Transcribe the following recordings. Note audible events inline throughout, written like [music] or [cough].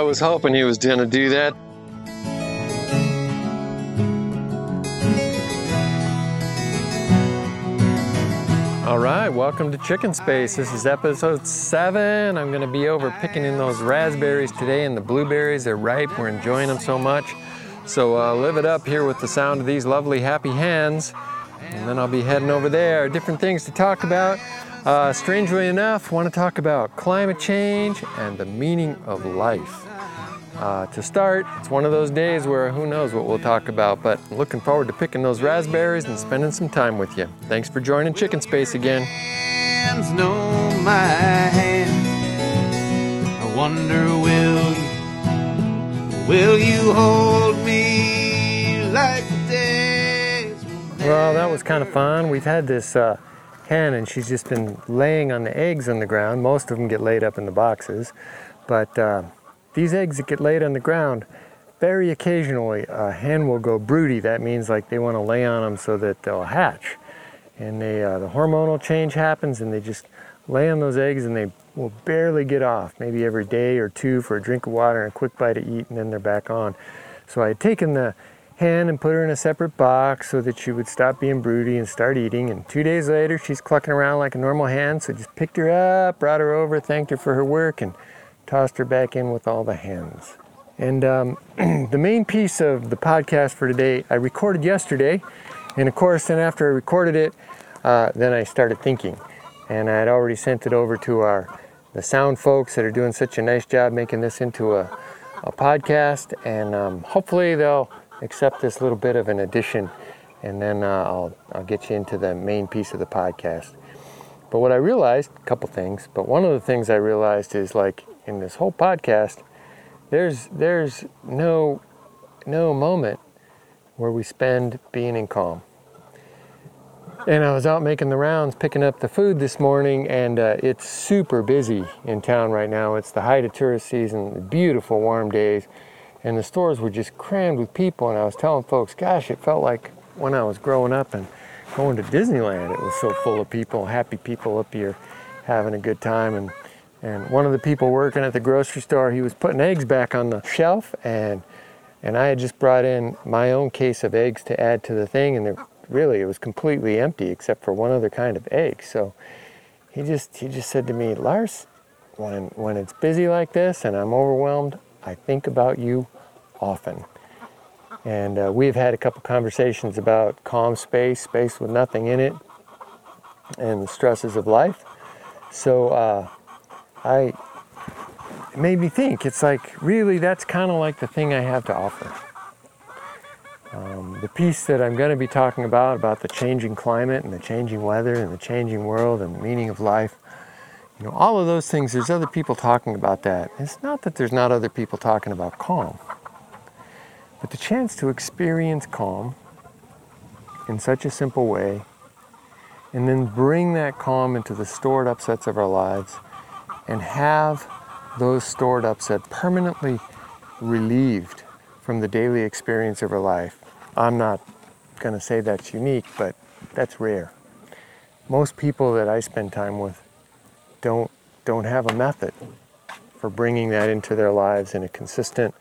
I was hoping he was going to do that. All right, welcome to Chicken Space. This is episode seven. I'm going to be over picking in those raspberries today, and the blueberries are ripe. We're enjoying them so much. So uh, live it up here with the sound of these lovely happy hands. And then I'll be heading over there. Different things to talk about. Uh, strangely enough, want to talk about climate change and the meaning of life. Uh, to start, it's one of those days where who knows what we'll talk about, but I'm looking forward to picking those raspberries and spending some time with you. Thanks for joining Chicken Space again. Hands know my hand. I wonder will you, will you hold me like the days Well, that was kind of fun. We've had this uh, hen, and she's just been laying on the eggs on the ground. Most of them get laid up in the boxes, but uh, these eggs that get laid on the ground, very occasionally a hen will go broody. That means like they want to lay on them so that they'll hatch. And they, uh, the hormonal change happens, and they just lay on those eggs, and they will barely get off. Maybe every day or two for a drink of water and a quick bite to eat, and then they're back on. So I had taken the hen and put her in a separate box so that she would stop being broody and start eating. And two days later, she's clucking around like a normal hen. So just picked her up, brought her over, thanked her for her work, and tossed her back in with all the hens. And um, [clears throat] the main piece of the podcast for today, I recorded yesterday. And of course, then after I recorded it, uh, then I started thinking. And I had already sent it over to our the sound folks that are doing such a nice job making this into a, a podcast. And um, hopefully they'll accept this little bit of an addition. And then uh, I'll, I'll get you into the main piece of the podcast. But what I realized, a couple things, but one of the things I realized is like in this whole podcast, there's there's no no moment where we spend being in calm. And I was out making the rounds, picking up the food this morning, and uh, it's super busy in town right now. It's the height of tourist season, beautiful warm days, and the stores were just crammed with people. And I was telling folks, gosh, it felt like when I was growing up and going to Disneyland. It was so full of people, happy people up here having a good time. And, and one of the people working at the grocery store, he was putting eggs back on the shelf, and and I had just brought in my own case of eggs to add to the thing, and really it was completely empty except for one other kind of egg. So he just he just said to me, Lars, when when it's busy like this and I'm overwhelmed, I think about you often. And uh, we've had a couple conversations about calm space, space with nothing in it, and the stresses of life. So uh, I it made me think. It's like really that's kind of like the thing I have to offer. Um, the piece that I'm going to be talking about about the changing climate and the changing weather and the changing world and the meaning of life. You know, all of those things. There's other people talking about that. It's not that there's not other people talking about calm. But the chance to experience calm in such a simple way, and then bring that calm into the stored upsets of our lives, and have those stored upsets permanently relieved from the daily experience of our life. I'm not going to say that's unique, but that's rare. Most people that I spend time with don't don't have a method for bringing that into their lives in a consistent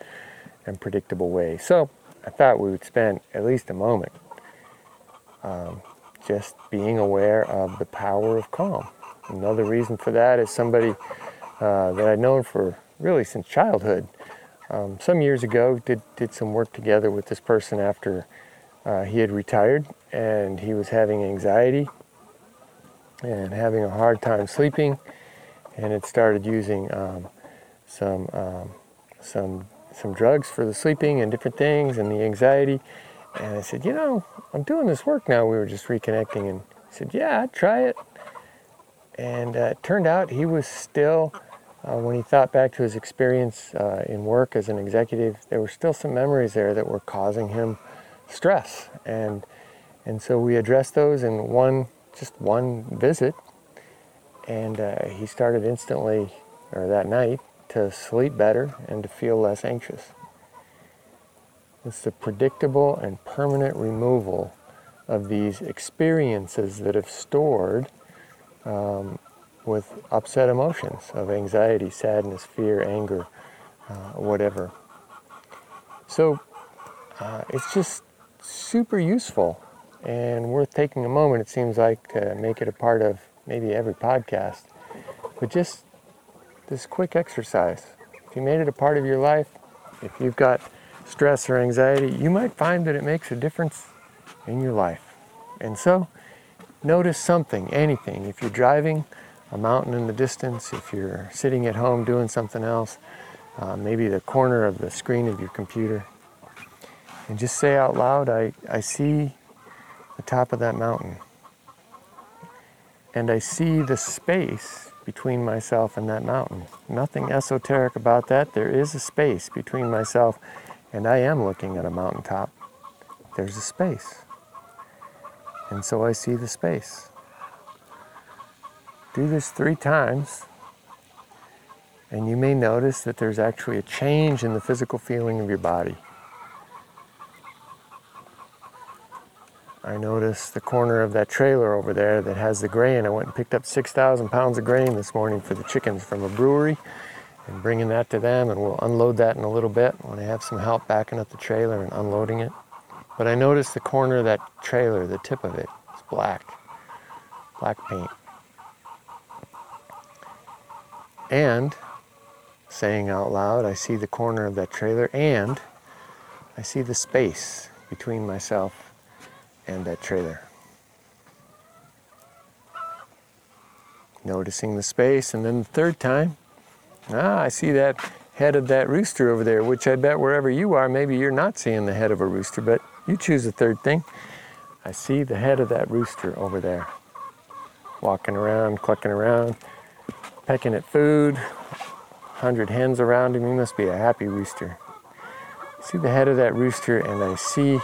and predictable way. So I thought we would spend at least a moment um, just being aware of the power of calm. Another reason for that is somebody uh, that I'd known for really since childhood. Um, some years ago, did did some work together with this person after uh, he had retired, and he was having anxiety and having a hard time sleeping, and it started using um, some um, some some drugs for the sleeping and different things and the anxiety. And I said, you know, I'm doing this work now. We were just reconnecting, and he said, yeah, I'd try it. And uh, it turned out he was still, uh, when he thought back to his experience uh, in work as an executive, there were still some memories there that were causing him stress. And and so we addressed those in one, just one visit. And uh, he started instantly, or that night, to sleep better and to feel less anxious. It's the predictable and permanent removal of these experiences that have stored um, with upset emotions of anxiety, sadness, fear, anger, uh, whatever. So uh, it's just super useful and worth taking a moment, it seems like, to make it a part of maybe every podcast. But just this quick exercise. If you made it a part of your life, if you've got stress or anxiety, you might find that it makes a difference in your life. And so, notice something, anything. If you're driving, a mountain in the distance, if you're sitting at home doing something else, uh, maybe the corner of the screen of your computer, and just say out loud, I, I see the top of that mountain. And I see the space between myself and that mountain. Nothing esoteric about that. There is a space between myself and I am looking at a mountaintop. There's a space. And so I see the space. Do this three times, and you may notice that there's actually a change in the physical feeling of your body. I noticed the corner of that trailer over there that has the grain. I went and picked up 6,000 pounds of grain this morning for the chickens from a brewery and bringing that to them, and we'll unload that in a little bit when I have some help backing up the trailer and unloading it. But I noticed the corner of that trailer, the tip of it, is black, black paint. And saying out loud, I see the corner of that trailer and I see the space between myself and that trailer. Noticing the space, and then the third time, ah, I see that head of that rooster over there, which I bet wherever you are, maybe you're not seeing the head of a rooster, but you choose the third thing. I see the head of that rooster over there, walking around, clucking around, pecking at food, hundred hens around him. He must be a happy rooster. I see the head of that rooster, and I see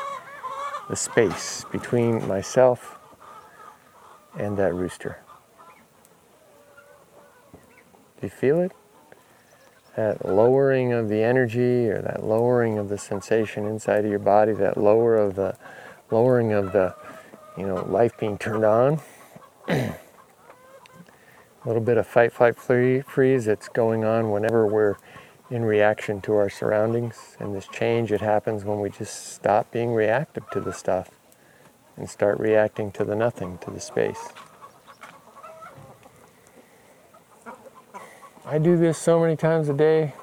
the space between myself and that rooster. Do you feel it? That lowering of the energy or that lowering of the sensation inside of your body, that lower of the lowering of the you know life being turned on. [clears throat] a little bit of fight flight freeze that's going on whenever we're in reaction to our surroundings. And this change, it happens when we just stop being reactive to the stuff and start reacting to the nothing, to the space. I do this so many times a day.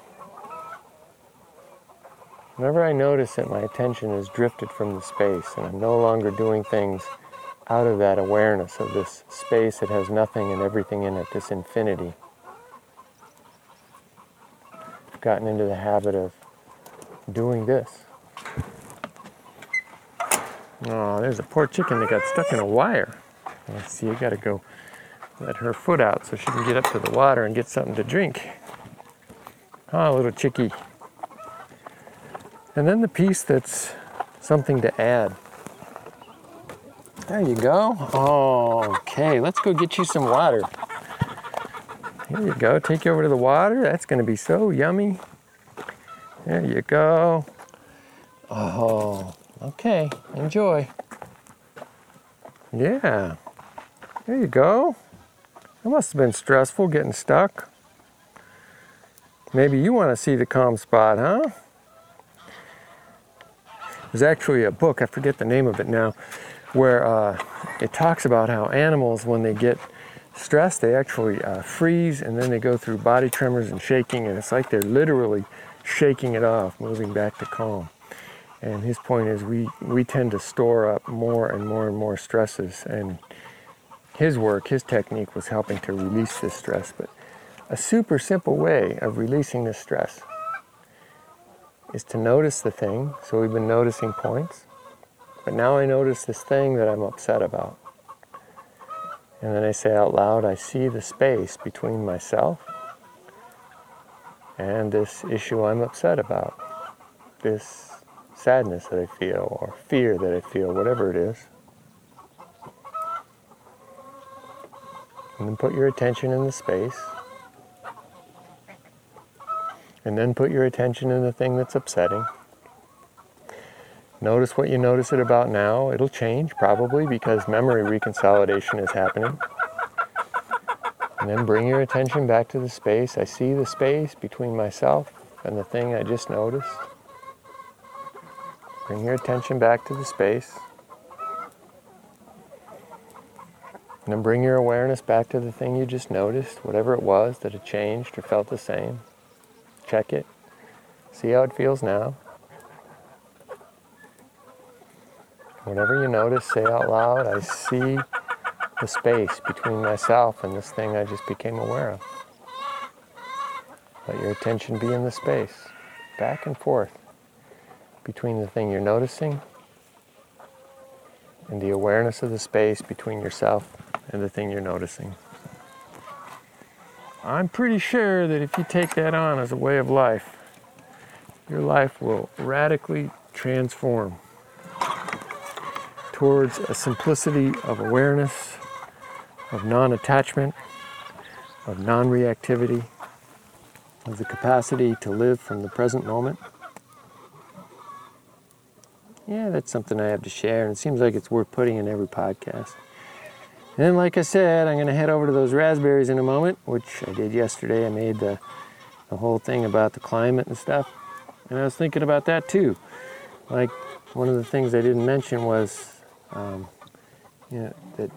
Whenever I notice that my attention has drifted from the space and I'm no longer doing things out of that awareness of this space that has nothing and everything in it, this infinity, gotten into the habit of doing this. Oh, there's a poor chicken that got stuck in a wire. Let's see, you gotta go let her foot out so she can get up to the water and get something to drink. Oh, little chickie. And then the piece that's something to add. There you go. Okay, let's go get you some water. Here you go. Take you over to the water. That's going to be so yummy. There you go. Oh, okay. Enjoy. Yeah. There you go. It must have been stressful getting stuck. Maybe you want to see the calm spot, huh? There's actually a book, I forget the name of it now, where uh, it talks about how animals, when they get stress, they actually uh, freeze and then they go through body tremors and shaking, and it's like they're literally shaking it off, moving back to calm. And his point is, we, we tend to store up more and more and more stresses. And his work, his technique was helping to release this stress. But a super simple way of releasing this stress is to notice the thing. So we've been noticing points. But now I notice this thing that I'm upset about. And then I say out loud, I see the space between myself and this issue I'm upset about, this sadness that I feel, or fear that I feel, whatever it is. And then put your attention in the space. And then put your attention in the thing that's upsetting. Notice what you notice it about now. It'll change probably because memory reconsolidation is happening. And then bring your attention back to the space. I see the space between myself and the thing I just noticed. Bring your attention back to the space. And then bring your awareness back to the thing you just noticed, whatever it was that had changed or felt the same. Check it. See how it feels now. Whatever you notice, say out loud, I see the space between myself and this thing I just became aware of. Let your attention be in the space, back and forth, between the thing you're noticing and the awareness of the space between yourself and the thing you're noticing. I'm pretty sure that if you take that on as a way of life, your life will radically transform towards a simplicity of awareness, of non attachment, of non reactivity, of the capacity to live from the present moment. Yeah, that's something I have to share, and it seems like it's worth putting in every podcast. And like I said, I'm going to head over to those raspberries in a moment, which I did yesterday. I made the, the whole thing about the climate and stuff. And I was thinking about that too. Like, one of the things I didn't mention was, um, you know, that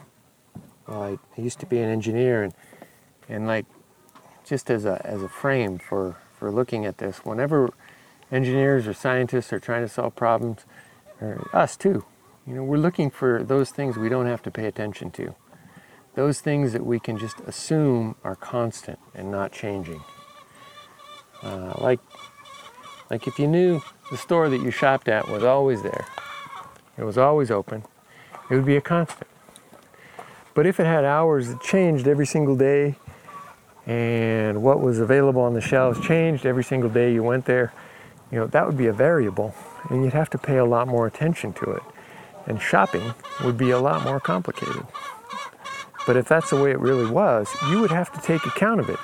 well, I, used to be an engineer, and, and like, just as a, as a frame for, for looking at this, whenever engineers or scientists are trying to solve problems, or us too, you know, we're looking for those things we don't have to pay attention to. Those things that we can just assume are constant and not changing. Uh, like, like if you knew the store that you shopped at was always there, it was always open, it would be a constant. But if it had hours that changed every single day, and what was available on the shelves changed every single day you went there, you know, that would be a variable, and you'd have to pay a lot more attention to it. And shopping would be a lot more complicated. But if that's the way it really was, you would have to take account of it.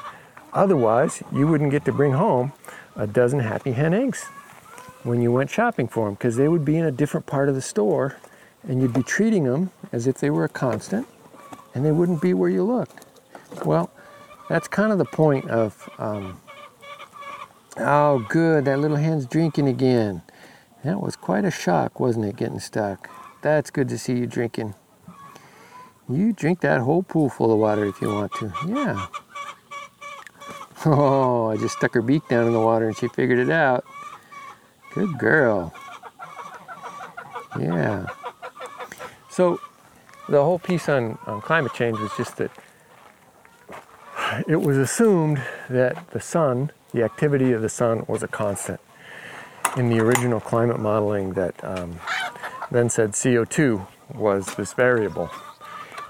Otherwise, you wouldn't get to bring home a dozen happy hen eggs when you went shopping for them because they would be in a different part of the store and you'd be treating them as if they were a constant and they wouldn't be where you looked. Well, that's kind of the point of, um, oh, good, that little hen's drinking again. That was quite a shock, wasn't it, getting stuck? That's good to see you drinking. You drink that whole pool full of water if you want to. Yeah. Oh, I just stuck her beak down in the water and she figured it out. Good girl. Yeah. So, the whole piece on, on climate change was just that it was assumed that the sun, the activity of the sun, was a constant. In the original climate modeling, that um, then said CO2 was this variable.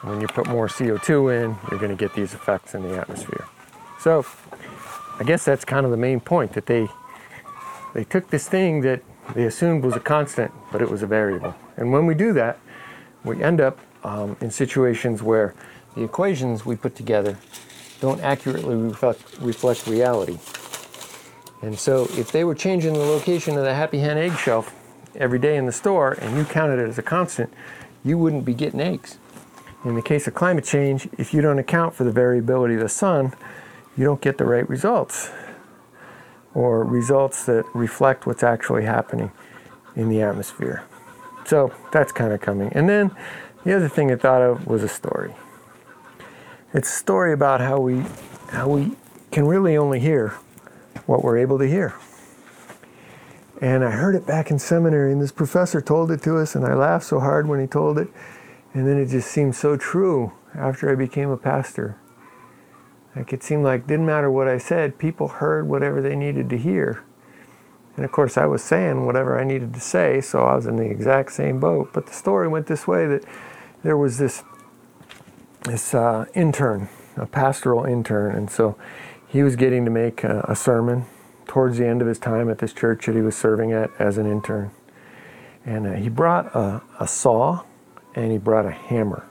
When you put more CO2 in, you're going to get these effects in the atmosphere. So, I guess that's kind of the main point that they they took this thing that they assumed was a constant, but it was a variable. And when we do that, we end up um, in situations where the equations we put together don't accurately reflect, reflect reality. And so, if they were changing the location of the happy hen egg shelf every day in the store and you counted it as a constant, you wouldn't be getting eggs. In the case of climate change, if you don't account for the variability of the sun, you don't get the right results or results that reflect what's actually happening in the atmosphere. So that's kind of coming. And then the other thing I thought of was a story. It's a story about how we how we can really only hear what we're able to hear. And I heard it back in seminary, and this professor told it to us, and I laughed so hard when he told it. And then it just seemed so true after I became a pastor. Like it seemed like didn't matter what I said, people heard whatever they needed to hear. And of course, I was saying whatever I needed to say, so I was in the exact same boat. But the story went this way: that there was this this uh, intern, a pastoral intern, and so he was getting to make a, a sermon towards the end of his time at this church that he was serving at as an intern. And uh, he brought a, a saw and he brought a hammer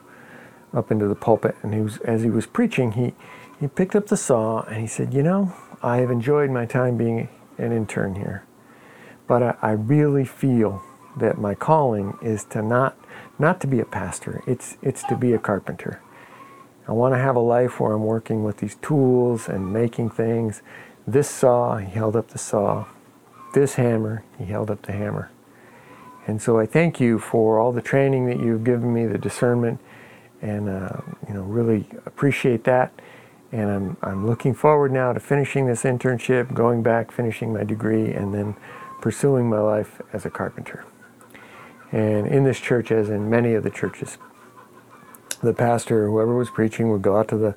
up into the pulpit. And he was, as he was preaching, he, he picked up the saw and he said, You know, I have enjoyed my time being an intern here, but I, I really feel that my calling is to not not to be a pastor. It's it's to be a carpenter. I want to have a life where I'm working with these tools and making things This saw, he held up the saw. This hammer, he held up the hammer. And so I thank you for all the training that you've given me, the discernment, and uh, you know really appreciate that. And I'm I'm looking forward now to finishing this internship, going back, finishing my degree, and then pursuing my life as a carpenter. And in this church, as in many of the churches, the pastor, whoever was preaching, would go out to the,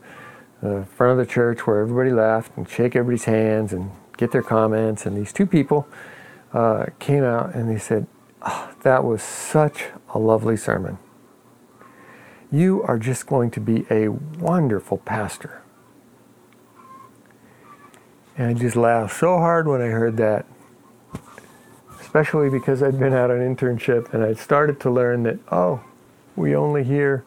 the front of the church where everybody left and shake everybody's hands and get their comments. And these two people uh, came out and they said, oh, That was such a lovely sermon. You are just going to be a wonderful pastor. And I just laughed so hard when I heard that especially because I'd been out on internship and I'd started to learn that, oh, we only hear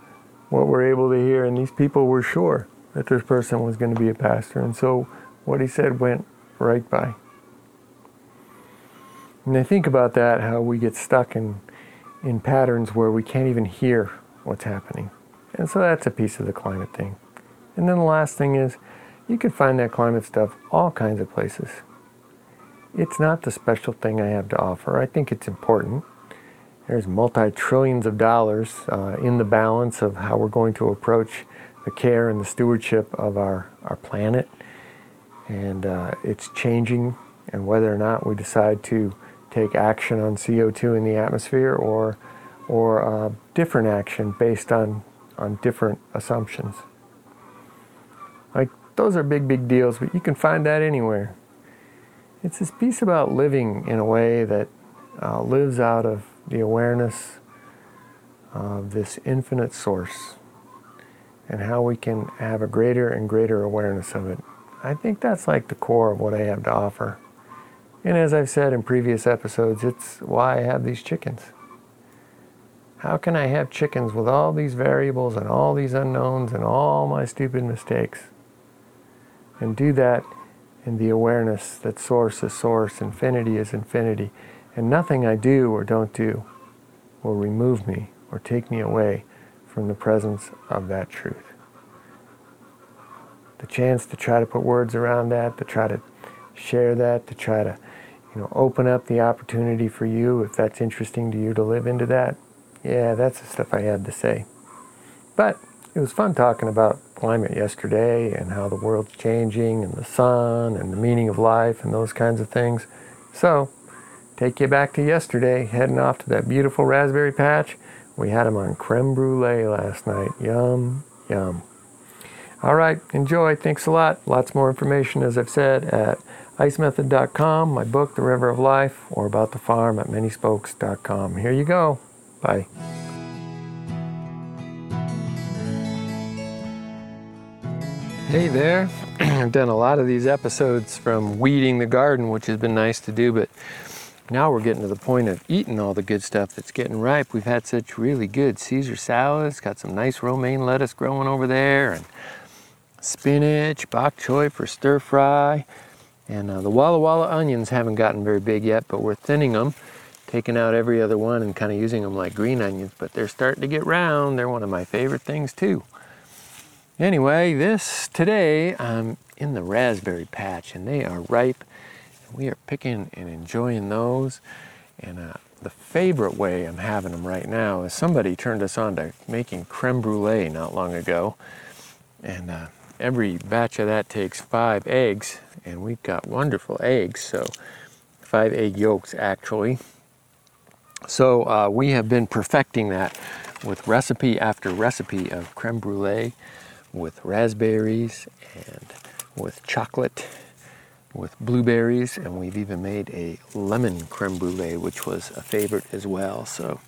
what we're able to hear, and these people were sure that this person was going to be a pastor. And so what he said went right by. And I think about that, how we get stuck in, in patterns where we can't even hear what's happening. And so that's a piece of the climate thing. And then the last thing is, you can find that climate stuff all kinds of places it's not the special thing I have to offer. I think it's important. There's multi trillions of dollars uh, in the balance of how we're going to approach the care and the stewardship of our, our planet. And uh, it's changing, and whether or not we decide to take action on CO2 in the atmosphere or, or uh, different action based on, on different assumptions. Like, those are big, big deals, but you can find that anywhere. It's this piece about living in a way that uh, lives out of the awareness of this infinite source and how we can have a greater and greater awareness of it. I think that's like the core of what I have to offer. And as I've said in previous episodes, it's why I have these chickens. How can I have chickens with all these variables and all these unknowns and all my stupid mistakes? And do that in the awareness that source is source, infinity is infinity, and nothing I do or don't do will remove me or take me away from the presence of that truth. The chance to try to put words around that, to try to share that, to try to you know, open up the opportunity for you if that's interesting to you to live into that. Yeah, that's the stuff I had to say. But it was fun talking about climate yesterday and how the world's changing and the sun and the meaning of life and those kinds of things. So, take you back to yesterday, heading off to that beautiful raspberry patch. We had them on creme brulee last night. Yum, yum. All right, enjoy. Thanks a lot. Lots more information, as I've said, at icemethod.com, my book, The River of Life, or about the farm at manyspokes.com. Here you go. Bye. Hey there. [clears throat] I've done a lot of these episodes from weeding the garden, which has been nice to do, but now we're getting to the point of eating all the good stuff that's getting ripe. We've had such really good Caesar salads, got some nice romaine lettuce growing over there, and spinach, bok choy for stir fry, and uh, the Walla Walla onions haven't gotten very big yet, but we're thinning them, taking out every other one and kind of using them like green onions, but they're starting to get round. They're one of my favorite things too. Anyway, this today I'm in the raspberry patch and they are ripe. We are picking and enjoying those. And uh, the favorite way I'm having them right now is somebody turned us on to making creme brulee not long ago. And uh, every batch of that takes five eggs, and we've got wonderful eggs. So, five egg yolks actually. So, uh, we have been perfecting that with recipe after recipe of creme brulee with raspberries and with chocolate, with blueberries, and we've even made a lemon creme brulee, which was a favorite as well. So,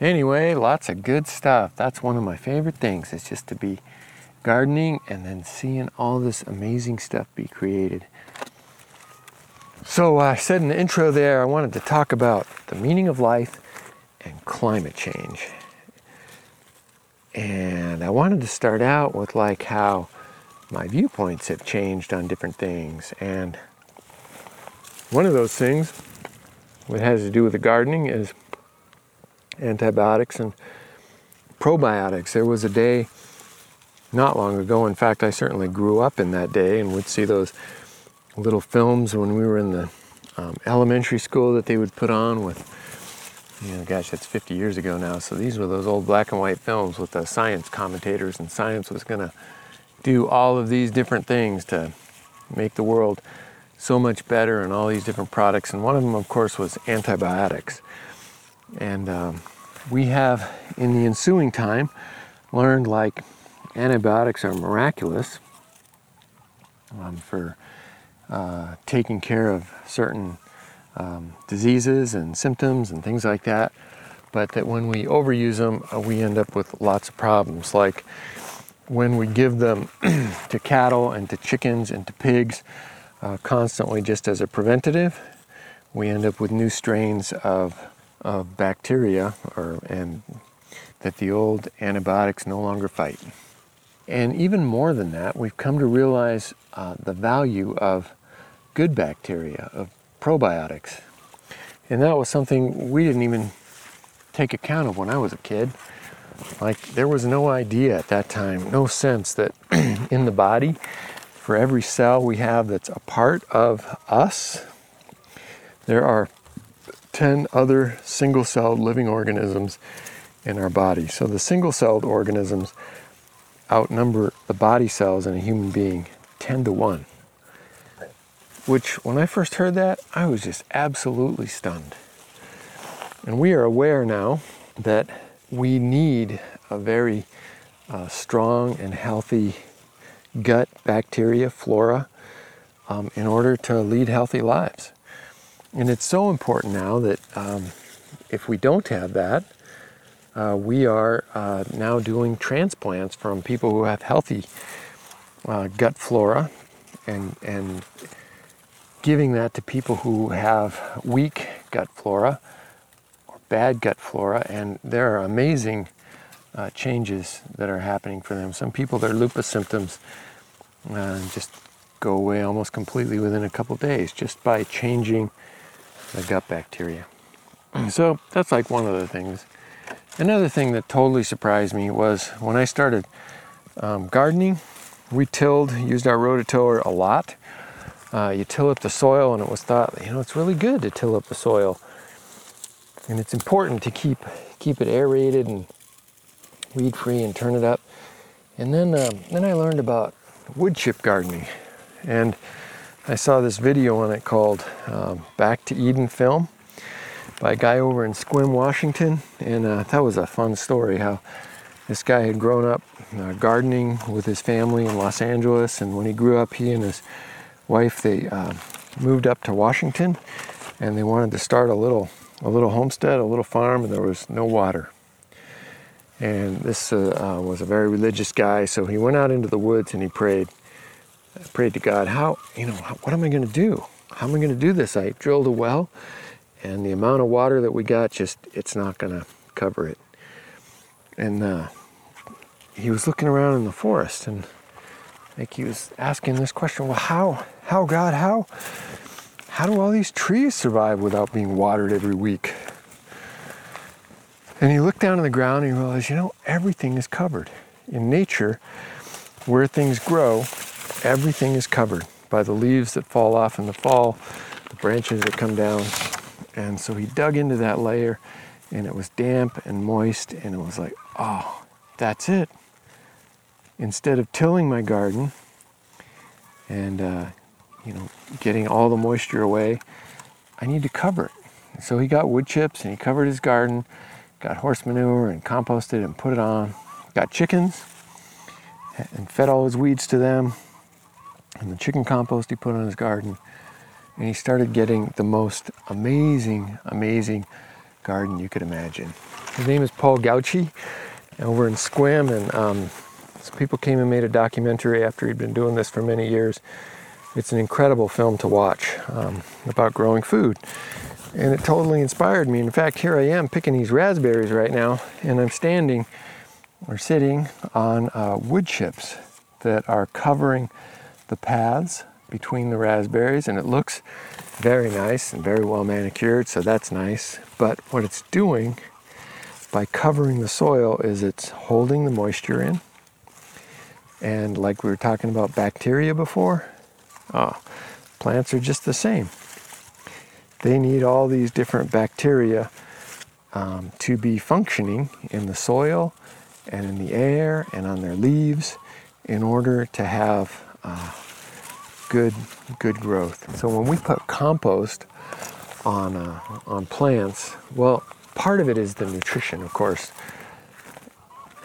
anyway, lots of good stuff. That's one of my favorite things, is just to be gardening and then seeing all this amazing stuff be created. So, uh, I said in the intro there, I wanted to talk about the meaning of life and climate change. And I wanted to start out with like how my viewpoints have changed on different things. And one of those things what has to do with the gardening is antibiotics and probiotics. There was a day not long ago, in fact, I certainly grew up in that day and would see those little films when we were in the um, elementary school that they would put on with, gosh, that's 50 years ago now. So these were those old black and white films with the science commentators, and science was going to do all of these different things to make the world so much better and all these different products. And one of them, of course, was antibiotics. And um, we have, in the ensuing time, learned like antibiotics are miraculous um, for uh, taking care of certain um, diseases and symptoms and things like that. But that when we overuse them, uh, we end up with lots of problems. Like when we give them [clears throat] to cattle and to chickens and to pigs uh, constantly just as a preventative, we end up with new strains of, of bacteria or, and that the old antibiotics no longer fight. And even more than that, we've come to realize uh, the value of good bacteria, of probiotics. And that was something we didn't even take account of when I was a kid. Like, there was no idea at that time, no sense that [clears throat] in the body, for every cell we have that's a part of us, there are 10 other single celled living organisms in our body. So the single celled organisms outnumber the body cells in a human being 10 to 1. Which, when I first heard that, I was just absolutely stunned. And we are aware now that we need a very uh, strong and healthy gut bacteria, flora, um, in order to lead healthy lives. And it's so important now that um, if we don't have that, uh, we are uh, now doing transplants from people who have healthy uh, gut flora and, and giving that to people who have weak gut flora or bad gut flora. And there are amazing uh, changes that are happening for them. Some people, their lupus symptoms uh, just go away almost completely within a couple days just by changing the gut bacteria. [clears throat] So that's like one of the things. Another thing that totally surprised me was when I started um, gardening, we tilled, used our rototiller a lot. Uh, you till up the soil, and it was thought, you know, it's really good to till up the soil, and it's important to keep keep it aerated and weed free and turn it up. And then um, then I learned about wood chip gardening, and I saw this video on it called um, "Back to Eden" film by a guy over in Sequim, Washington, and uh, that was a fun story. How this guy had grown up uh, gardening with his family in Los Angeles, and when he grew up, he and his wife they uh, moved up to Washington, and they wanted to start a little a little homestead, a little farm, and there was no water. And this uh, uh, was a very religious guy, so he went out into the woods and he prayed, prayed to God, how you know what am I going to do? How am I going to do this? I drilled a well and the amount of water that we got just it's not going to cover it and uh, he was looking around in the forest and like he was asking this question well how how god how how do all these trees survive without being watered every week? And he looked down on the ground and he realized you know everything is covered. In nature where things grow everything is covered by the leaves that fall off in the fall the branches that come down. And so he dug into that layer and it was damp and moist and it was like, oh, that's it. Instead of tilling my garden and, uh, you know, getting all the moisture away, I need to cover it. So he got wood chips and he covered his garden, got horse manure and composted and put it on. Got chickens and fed all his weeds to them. And the chicken compost he put on his garden and he started getting the most amazing, amazing garden you could imagine. His name is Paul Gautschi, over in Sequim, and um, some people came and made a documentary after he'd been doing this for many years. It's an incredible film to watch um, about growing food, and it totally inspired me. In fact, here I am picking these raspberries right now, and I'm standing or sitting on uh, wood chips that are covering the paths between the raspberries and it looks very nice and very well manicured, so that's nice. But what it's doing by covering the soil is it's holding the moisture in. And like we were talking about bacteria before, oh, Plants are just the same. They need all these different bacteria um, to be functioning in the soil and in the air and on their leaves in order to have uh, good good growth. So when we put compost on uh, on plants, well, part of it is the nutrition, of course,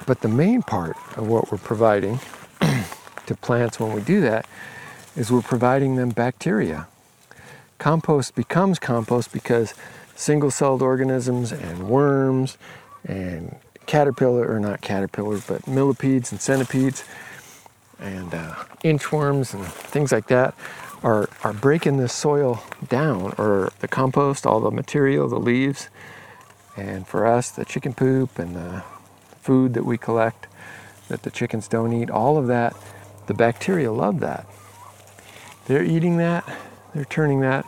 but the main part of what we're providing to plants when we do that is we're providing them bacteria. Compost becomes compost because single-celled organisms and worms and caterpillar or not caterpillars but millipedes and centipedes and uh, inchworms and things like that are, are breaking the soil down or the compost, all the material, the leaves, and for us, the chicken poop and the food that we collect that the chickens don't eat, all of that, the bacteria love that. They're eating that, they're turning that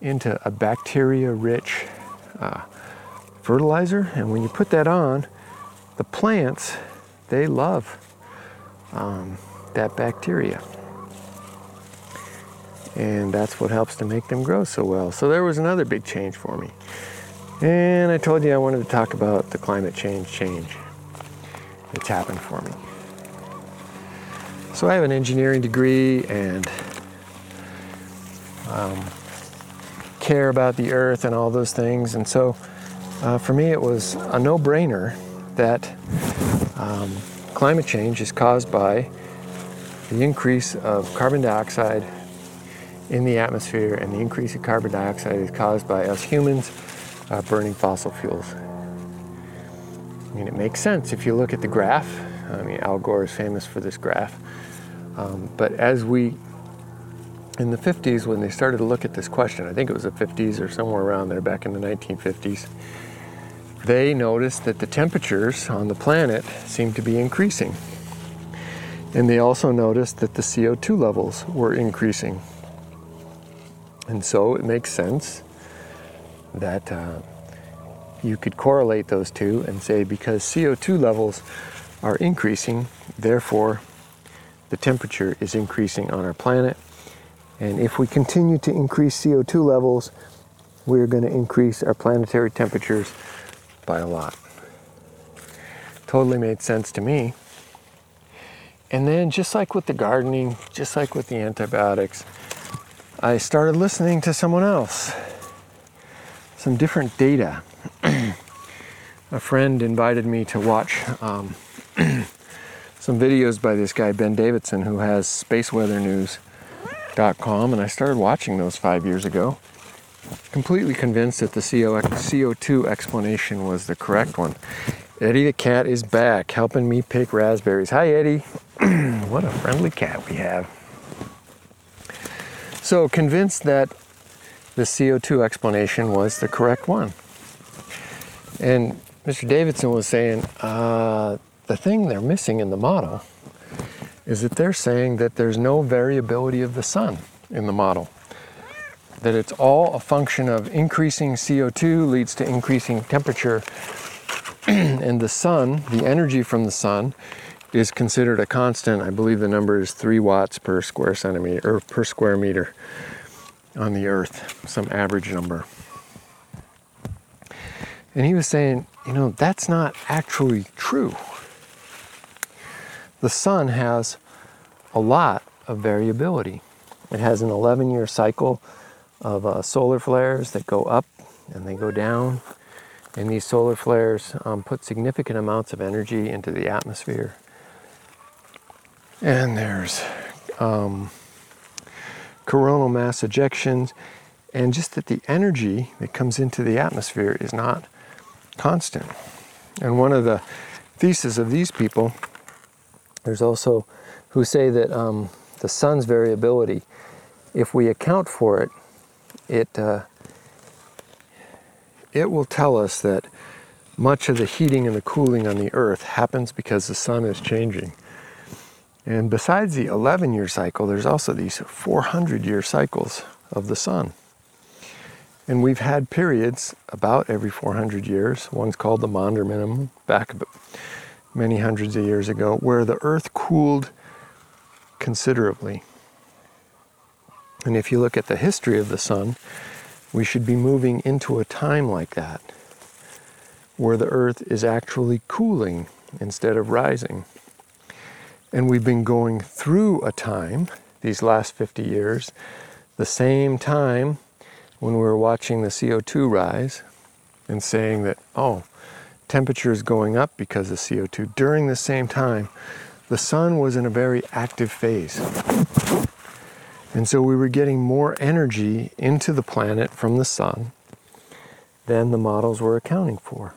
into a bacteria rich uh, fertilizer, and when you put that on, the plants, they love um, that bacteria. And that's what helps to make them grow so well. So there was another big change for me. And I told you I wanted to talk about the climate change change that's happened for me. So I have an engineering degree and um, care about the earth and all those things. And so uh, for me, it was a no brainer that um, climate change is caused by the increase of carbon dioxide in the atmosphere, and the increase of carbon dioxide is caused by us humans uh, burning fossil fuels. I mean, it makes sense if you look at the graph. I mean, Al Gore is famous for this graph. Um, but as we, in the 50s, when they started to look at this question, I think it was the 50s or somewhere around there back in the 1950s, they noticed that the temperatures on the planet seemed to be increasing. And they also noticed that the CO2 levels were increasing. And so it makes sense that uh, you could correlate those two and say because CO2 levels are increasing, therefore the temperature is increasing on our planet. And if we continue to increase CO2 levels, we're going to increase our planetary temperatures by a lot. Totally made sense to me. And then, just like with the gardening, just like with the antibiotics, I started listening to someone else, some different data. [clears throat] a friend invited me to watch um, [clears throat] some videos by this guy, Ben Davidson, who has spaceweathernews.com, and I started watching those five years ago completely convinced that the CO2 explanation was the correct one. Eddie the cat is back helping me pick raspberries. Hi, Eddie. [clears throat] what a friendly cat we have. So, convinced that the CO2 explanation was the correct one. And Mr. Davidson was saying uh, the thing they're missing in the model is that they're saying that there's no variability of the sun in the model that it's all a function of increasing CO2 leads to increasing temperature. [clears throat] and the sun, the energy from the sun, is considered a constant. I believe the number is three watts per square centimeter or per square meter on the earth, some average number. And he was saying, you know, that's not actually true. The sun has a lot of variability. It has an 11 year cycle of uh, solar flares that go up and they go down. And these solar flares um, put significant amounts of energy into the atmosphere. And there's um, coronal mass ejections, and just that the energy that comes into the atmosphere is not constant. And one of the theses of these people, there's also who say that um, the sun's variability, if we account for it, it uh, it will tell us that much of the heating and the cooling on the earth happens because the sun is changing. And besides the 11 year cycle, there's also these 400 year cycles of the sun. And we've had periods about every 400 years. One's called the Maunder minimum, back many hundreds of years ago, where the earth cooled considerably. And if you look at the history of the sun, we should be moving into a time like that, where the earth is actually cooling instead of rising. And we've been going through a time, these last 50 years, the same time when we were watching the CO2 rise and saying that, oh, temperature is going up because of CO2. During the same time, the sun was in a very active phase. And so we were getting more energy into the planet from the sun than the models were accounting for.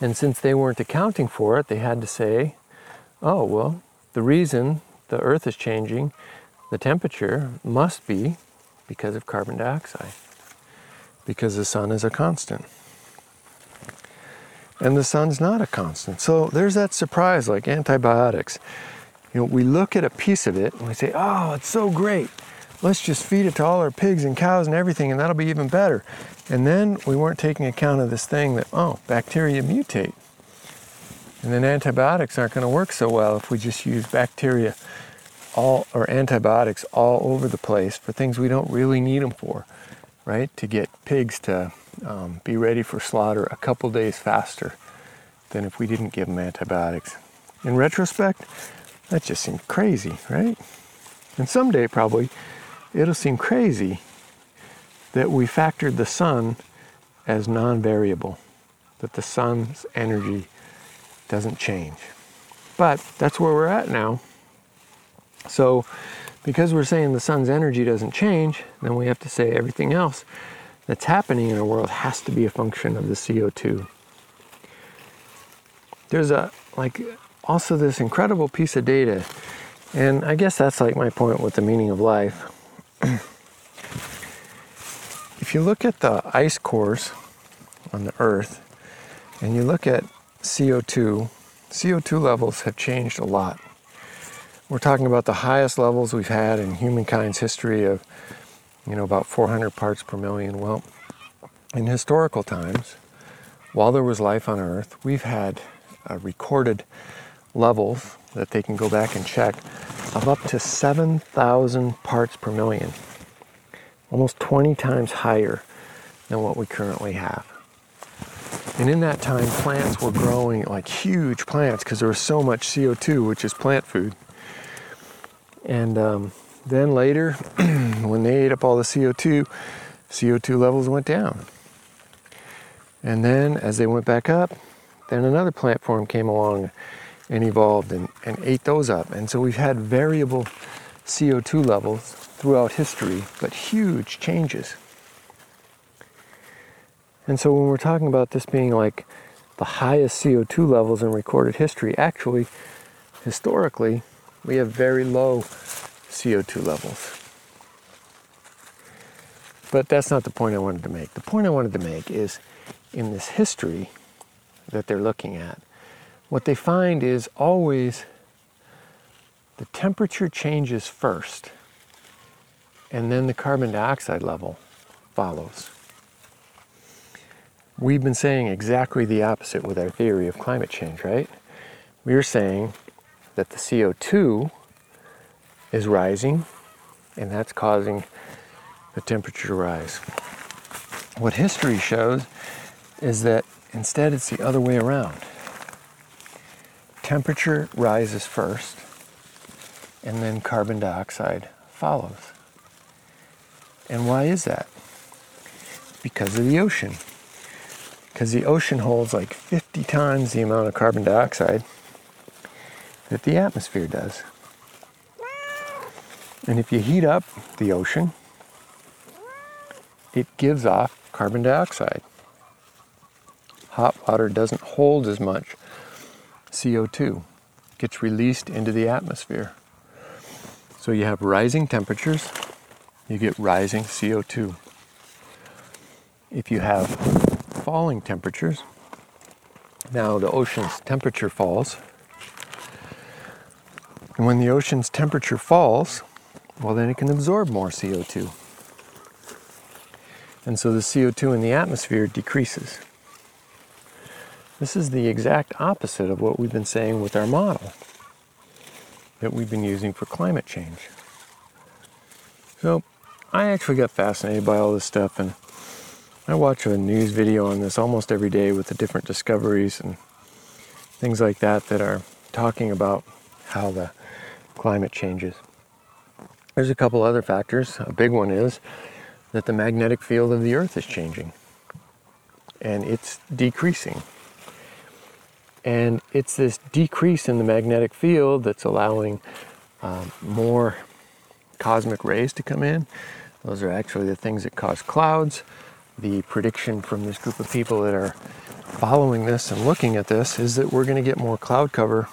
And since they weren't accounting for it, they had to say, oh, well, the reason the Earth is changing, the temperature must be because of carbon dioxide, because the sun is a constant. And the sun's not a constant. So there's that surprise like antibiotics. You know, we look at a piece of it and we say, oh, it's so great. Let's just feed it to all our pigs and cows and everything, and that'll be even better. And then we weren't taking account of this thing that, oh, bacteria mutate. And then antibiotics aren't going to work so well if we just use bacteria all or antibiotics all over the place for things we don't really need them for, right? To get pigs to um, be ready for slaughter a couple days faster than if we didn't give them antibiotics. In retrospect, that just seemed crazy, right? And someday probably it'll seem crazy that we factored the sun as non variable, that the sun's energy doesn't change. But that's where we're at now. So, because we're saying the sun's energy doesn't change, then we have to say everything else that's happening in our world has to be a function of the CO2. There's a like also this incredible piece of data, and I guess that's like my point with the meaning of life. [clears throat] if you look at the ice cores on the Earth, and you look at CO2, CO2 levels have changed a lot. We're talking about the highest levels we've had in humankind's history of, you know, about 400 parts per million. Well, in historical times, while there was life on Earth, we've had uh, recorded levels that they can go back and check of up to 7,000 parts per million, almost 20 times higher than what we currently have. And in that time, plants were growing like huge plants because there was so much CO2, which is plant food. And um, then later, [clears throat] when they ate up all the CO2, CO2 levels went down. And then as they went back up, then another plant form came along and evolved and, and ate those up. And so we've had variable CO2 levels throughout history, but huge changes. And so when we're talking about this being like the highest CO2 levels in recorded history, actually, historically, we have very low CO2 levels. But that's not the point I wanted to make. The point I wanted to make is in this history that they're looking at, what they find is always the temperature changes first, and then the carbon dioxide level follows. We've been saying exactly the opposite with our theory of climate change, right? We're saying that the CO2 is rising and that's causing the temperature to rise. What history shows is that instead it's the other way around. Temperature rises first and then carbon dioxide follows. And why is that? Because of the ocean because the ocean holds like 50 times the amount of carbon dioxide that the atmosphere does. And if you heat up the ocean, it gives off carbon dioxide. Hot water doesn't hold as much CO2, it gets released into the atmosphere. So you have rising temperatures, you get rising CO2. If you have falling temperatures. Now the ocean's temperature falls. And when the ocean's temperature falls, well, then it can absorb more CO2. And so the CO2 in the atmosphere decreases. This is the exact opposite of what we've been saying with our model that we've been using for climate change. So I actually got fascinated by all this stuff and I watch a news video on this almost every day with the different discoveries and things like that that are talking about how the climate changes. There's a couple other factors. A big one is that the magnetic field of the earth is changing and it's decreasing. And it's this decrease in the magnetic field that's allowing um, more cosmic rays to come in. Those are actually the things that cause clouds. The prediction from this group of people that are following this and looking at this is that we're going to get more cloud cover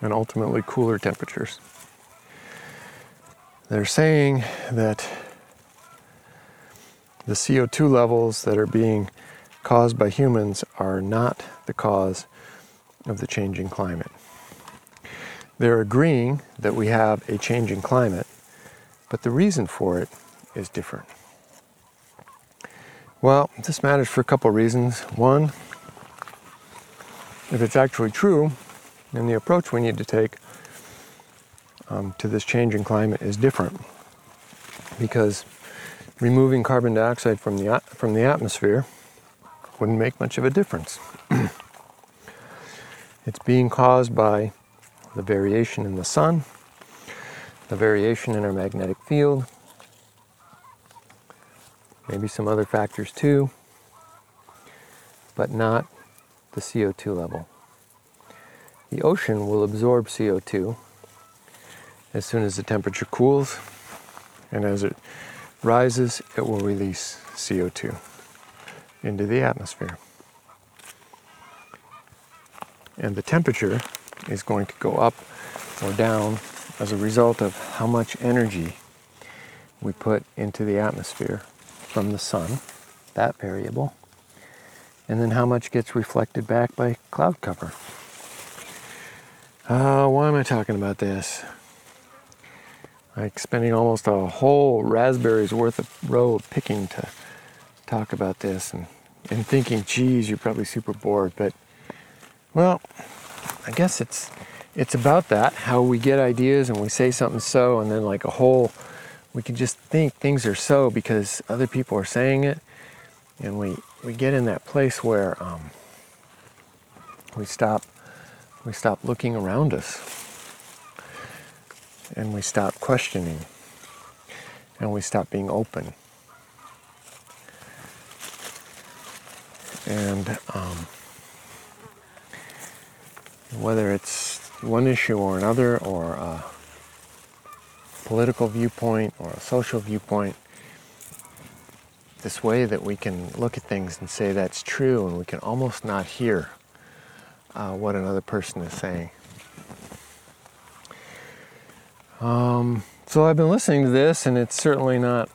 and ultimately cooler temperatures. They're saying that the CO2 levels that are being caused by humans are not the cause of the changing climate. They're agreeing that we have a changing climate, but the reason for it is different. Well, this matters for a couple reasons. One, if it's actually true, then the approach we need to take um, to this changing climate is different because removing carbon dioxide from the, from the atmosphere wouldn't make much of a difference. [clears throat] it's being caused by the variation in the sun, the variation in our magnetic field, maybe some other factors too, but not the CO2 level. The ocean will absorb CO2 as soon as the temperature cools, and as it rises, it will release CO2 into the atmosphere. And the temperature is going to go up or down as a result of how much energy we put into the atmosphere from the sun, that variable, and then how much gets reflected back by cloud cover. Uh, why am I talking about this? Like spending almost a whole raspberry's worth of row of picking to talk about this and, and thinking, geez, you're probably super bored. But, well, I guess it's it's about that, how we get ideas and we say something so, and then like a whole, we can just think things are so because other people are saying it. And we, we get in that place where um, we stop we stop looking around us and we stop questioning and we stop being open. And um, whether it's one issue or another, or a political viewpoint or a social viewpoint, this way that we can look at things and say that's true, and we can almost not hear uh, what another person is saying. Um, so I've been listening to this, and it's certainly not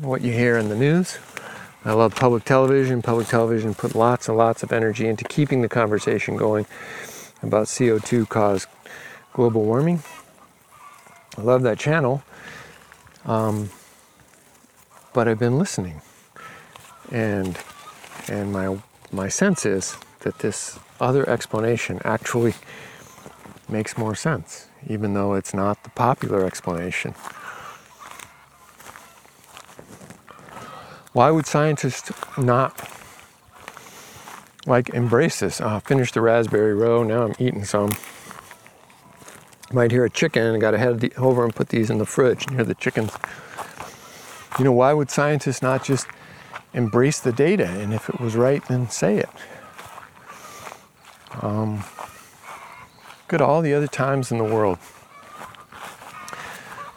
what you hear in the news. I love public television. Public television put lots and lots of energy into keeping the conversation going about CO2 caused global warming. I love that channel. Um, but I've been listening. And and my my sense is that this other explanation actually makes more sense, even though it's not the popular explanation. Why would scientists not like embrace this? Oh, finished the raspberry row, now I'm eating some. Might hear a chicken and got to head over and put these in the fridge near the chickens. You know, why would scientists not just embrace the data and if it was right, then say it? Um, look at all the other times in the world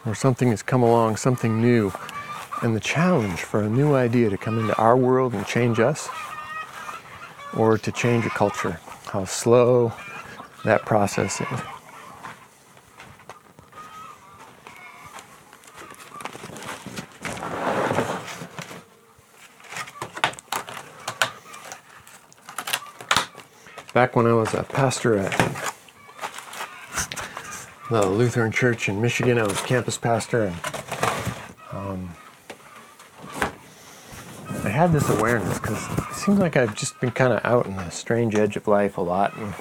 where something has come along, something new, and the challenge for a new idea to come into our world and change us or to change a culture, how slow that process is. Back when I was a pastor at the Lutheran Church in Michigan, I was campus pastor, and um, I had this awareness because it seems like I've just been kind of out in the strange edge of life a lot and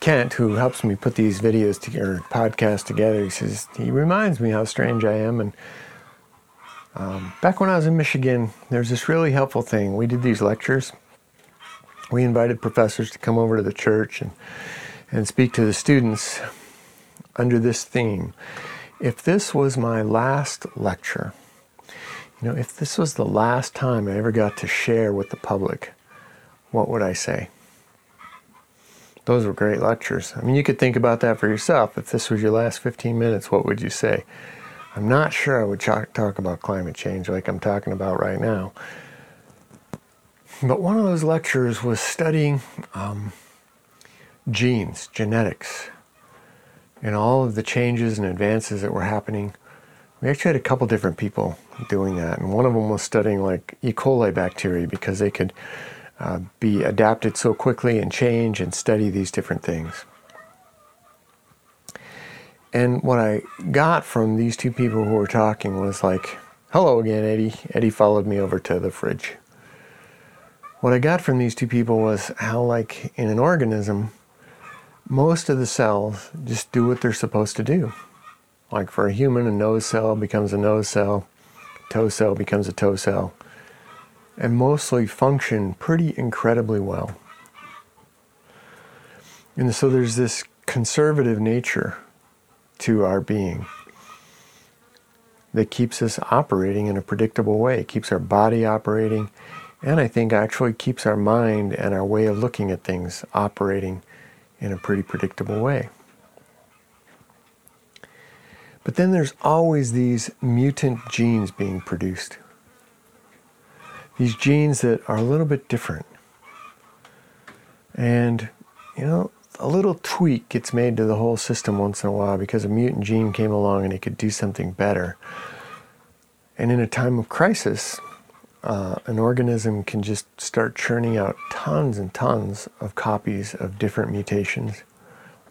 Kent, who helps me put these videos together, podcasts together, he says he reminds me how strange I am. And um, back when I was in Michigan, there's this really helpful thing. We did these lectures. We invited professors to come over to the church and and speak to the students under this theme. If this was my last lecture, you know, if this was the last time I ever got to share with the public, what would I say? Those were great lectures. I mean, you could think about that for yourself. If this was your last 15 minutes, what would you say? I'm not sure I would talk about climate change like I'm talking about right now. But one of those lectures was studying um, genes, genetics, and all of the changes and advances that were happening. We actually had a couple different people doing that, and one of them was studying like E. coli bacteria because they could uh, be adapted so quickly and change and study these different things. And what I got from these two people who were talking was like, hello again, Eddie. Eddie followed me over to the fridge. What I got from these two people was how, like, in an organism, most of the cells just do what they're supposed to do. Like for a human, a nose cell becomes a nose cell, toe cell becomes a toe cell, and mostly function pretty incredibly well. And so there's this conservative nature to our being that keeps us operating in a predictable way, it keeps our body operating, and I think actually keeps our mind and our way of looking at things operating in a pretty predictable way. But then there's always these mutant genes being produced. These genes that are a little bit different. And, you know, a little tweak gets made to the whole system once in a while because a mutant gene came along and it could do something better. And in a time of crisis, uh, an organism can just start churning out tons and tons of copies of different mutations,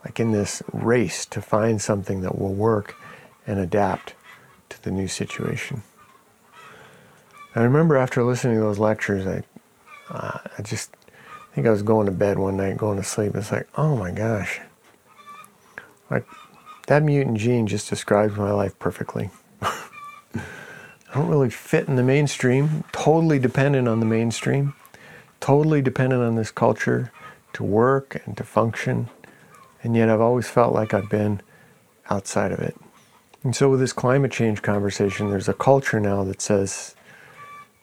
like in this race to find something that will work and adapt to the new situation. I remember after listening to those lectures, I, uh, I just I think I was going to bed one night, going to sleep. It's like, oh my gosh, like that mutant gene just describes my life perfectly. I don't really fit in the mainstream, totally dependent on the mainstream, totally dependent on this culture to work and to function. And yet I've always felt like I've been outside of it. And so with this climate change conversation, there's a culture now that says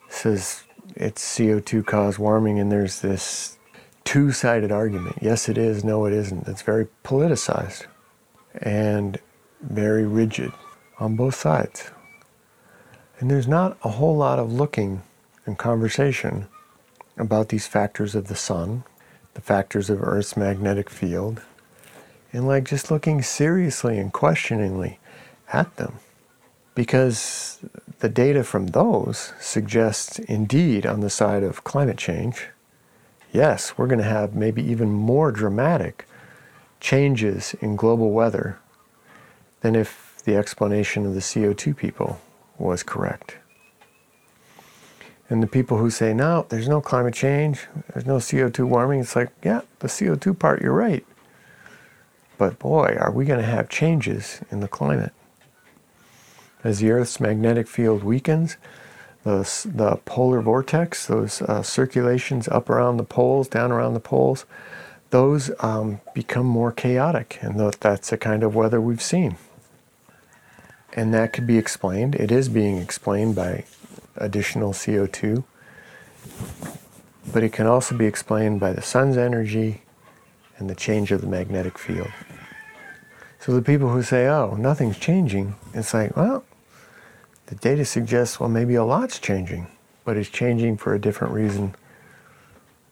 says it's CO2 caused warming and there's this two-sided argument. Yes it is, no it isn't. It's very politicized and very rigid on both sides. And there's not a whole lot of looking and conversation about these factors of the sun, the factors of Earth's magnetic field, and like just looking seriously and questioningly at them. Because the data from those suggests, indeed, on the side of climate change, yes, we're going to have maybe even more dramatic changes in global weather than if the explanation of the CO2 people was correct. And the people who say, no, there's no climate change, there's no CO2 warming, it's like, yeah, the CO2 part, you're right. But boy, are we going to have changes in the climate. As the Earth's magnetic field weakens, the, the polar vortex, those uh, circulations up around the poles, down around the poles, those um, become more chaotic. And that's the kind of weather we've seen. And that could be explained. It is being explained by additional CO2. But it can also be explained by the sun's energy and the change of the magnetic field. So the people who say, oh, nothing's changing, it's like, well, the data suggests, well, maybe a lot's changing, but it's changing for a different reason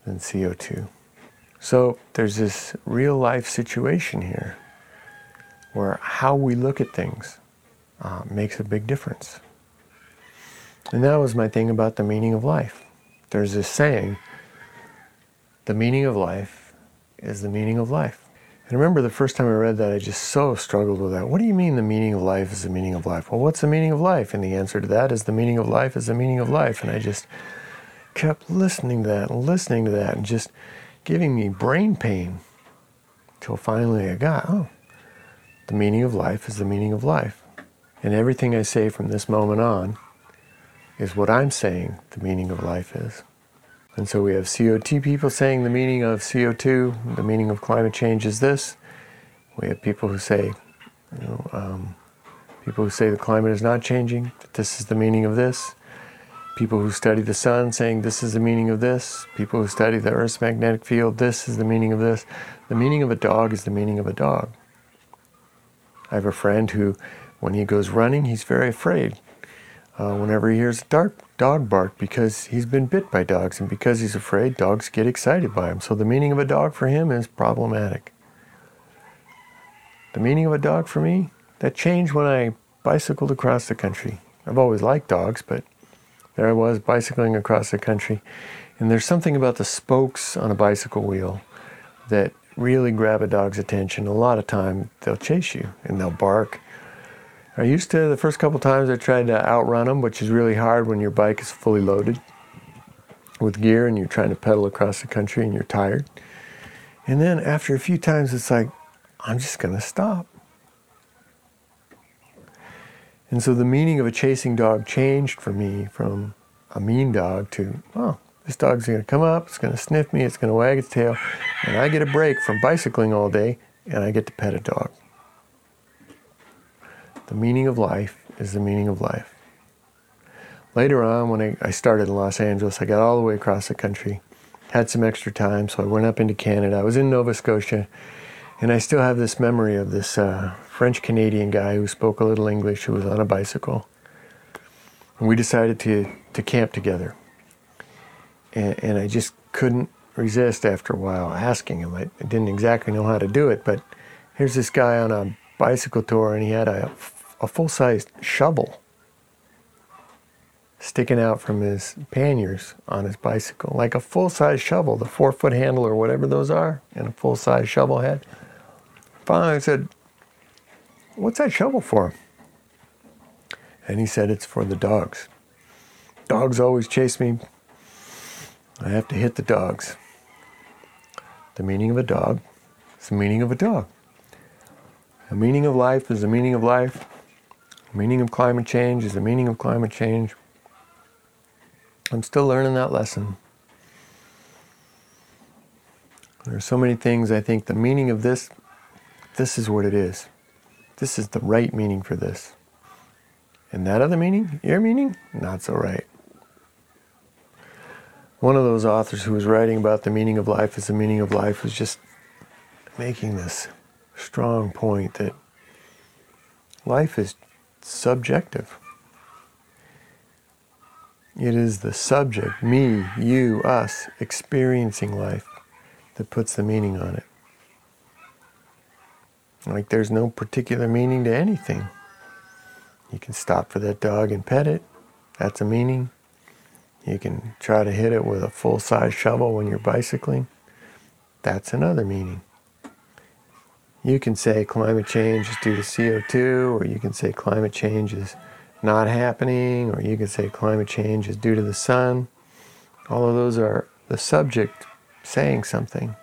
than CO2. So there's this real life situation here where how we look at things uh, makes a big difference. And that was my thing about the meaning of life. There's this saying the meaning of life is the meaning of life. And remember the first time I read that, I just so struggled with that. What do you mean the meaning of life is the meaning of life? Well, what's the meaning of life? And the answer to that is the meaning of life is the meaning of life. And I just kept listening to that and listening to that and just giving me brain pain till finally I got, oh, the meaning of life is the meaning of life. And everything I say from this moment on is what I'm saying the meaning of life is. And so we have CO2 people saying the meaning of CO2, the meaning of climate change is this. We have people who say, you know, um, people who say the climate is not changing, that this is the meaning of this. People who study the sun saying this is the meaning of this. People who study the Earth's magnetic field, this is the meaning of this. The meaning of a dog is the meaning of a dog. I have a friend who, when he goes running, he's very afraid uh, whenever he hears a dark dog bark because he's been bit by dogs, and because he's afraid, dogs get excited by him. So the meaning of a dog for him is problematic. The meaning of a dog for me, that changed when I bicycled across the country. I've always liked dogs, but there I was bicycling across the country. And there's something about the spokes on a bicycle wheel that really grab a dog's attention. A lot of time they'll chase you and they'll bark I used to, the first couple times I tried to outrun them, which is really hard when your bike is fully loaded with gear and you're trying to pedal across the country and you're tired. And then after a few times, it's like, I'm just going to stop. And so the meaning of a chasing dog changed for me from a mean dog to, oh, this dog's going to come up, it's going to sniff me, it's going to wag its tail, and I get a break from bicycling all day and I get to pet a dog. The meaning of life is the meaning of life. Later on, when I, I started in Los Angeles, I got all the way across the country, had some extra time, so I went up into Canada. I was in Nova Scotia, and I still have this memory of this uh, French Canadian guy who spoke a little English who was on a bicycle. And we decided to, to camp together. And, and I just couldn't resist after a while asking him. I, I didn't exactly know how to do it, but here's this guy on a bicycle tour and he had a a full sized shovel sticking out from his panniers on his bicycle, like a full size shovel, the four foot handle or whatever those are, and a full size shovel head. Finally, I said, What's that shovel for? And he said, It's for the dogs. Dogs always chase me. I have to hit the dogs. The meaning of a dog is the meaning of a dog. The meaning of life is the meaning of life. Meaning of climate change is the meaning of climate change. I'm still learning that lesson. There are so many things I think the meaning of this, this is what it is. This is the right meaning for this. And that other meaning, your meaning, not so right. One of those authors who was writing about the meaning of life as the meaning of life was just making this strong point that life is subjective. It is the subject, me, you, us, experiencing life that puts the meaning on it. Like there's no particular meaning to anything. You can stop for that dog and pet it. That's a meaning. You can try to hit it with a full size shovel when you're bicycling. That's another meaning. You can say climate change is due to CO2, or you can say climate change is not happening, or you can say climate change is due to the sun. All of those are the subject saying something.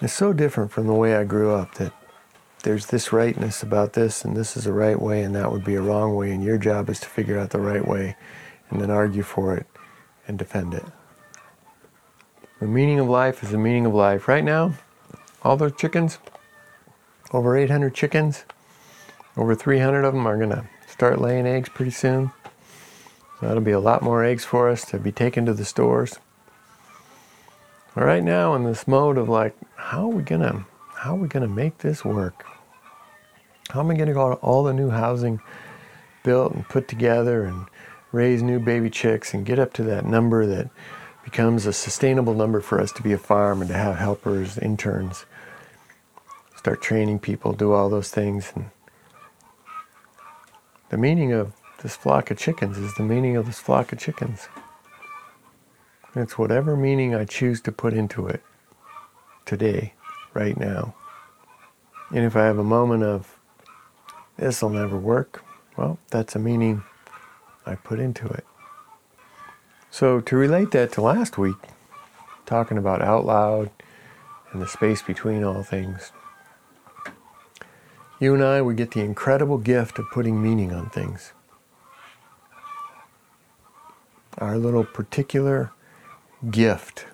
It's so different from the way I grew up that there's this rightness about this, and this is a right way, and that would be a wrong way, and your job is to figure out the right way and then argue for it and defend it. The meaning of life is the meaning of life. Right now, all those chickens, over 800 chickens, over 300 of them are going to start laying eggs pretty soon. So that'll be a lot more eggs for us to be taken to the stores. But right now in this mode of like, how are we gonna how are we gonna make this work? How am I gonna get all the new housing built and put together and raise new baby chicks and get up to that number that becomes a sustainable number for us to be a farm and to have helpers, interns, start training people, do all those things. And the meaning of this flock of chickens is the meaning of this flock of chickens. It's whatever meaning I choose to put into it today, right now. And if I have a moment of, this will never work, well, that's a meaning I put into it. So to relate that to last week, talking about out loud, and the space between all things. You and I, we get the incredible gift of putting meaning on things. Our little particular gift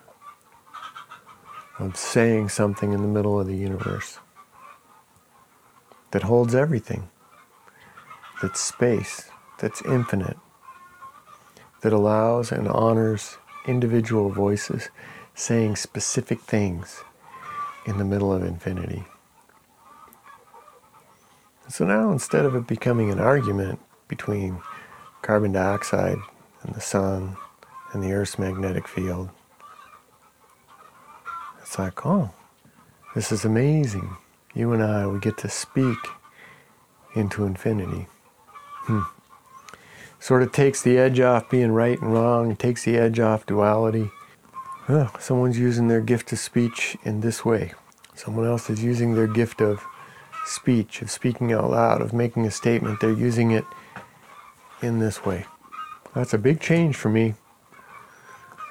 of saying something in the middle of the universe that holds everything, that's space, that's infinite, that allows and honors individual voices saying specific things in the middle of infinity. So now instead of it becoming an argument between carbon dioxide and the sun and the Earth's magnetic field, it's like, oh, this is amazing. You and I, we get to speak into infinity. Hmm. Sort of takes the edge off being right and wrong, takes the edge off duality. Someone's using their gift of speech in this way. Someone else is using their gift of speech, of speaking out loud, of making a statement. They're using it in this way. That's a big change for me.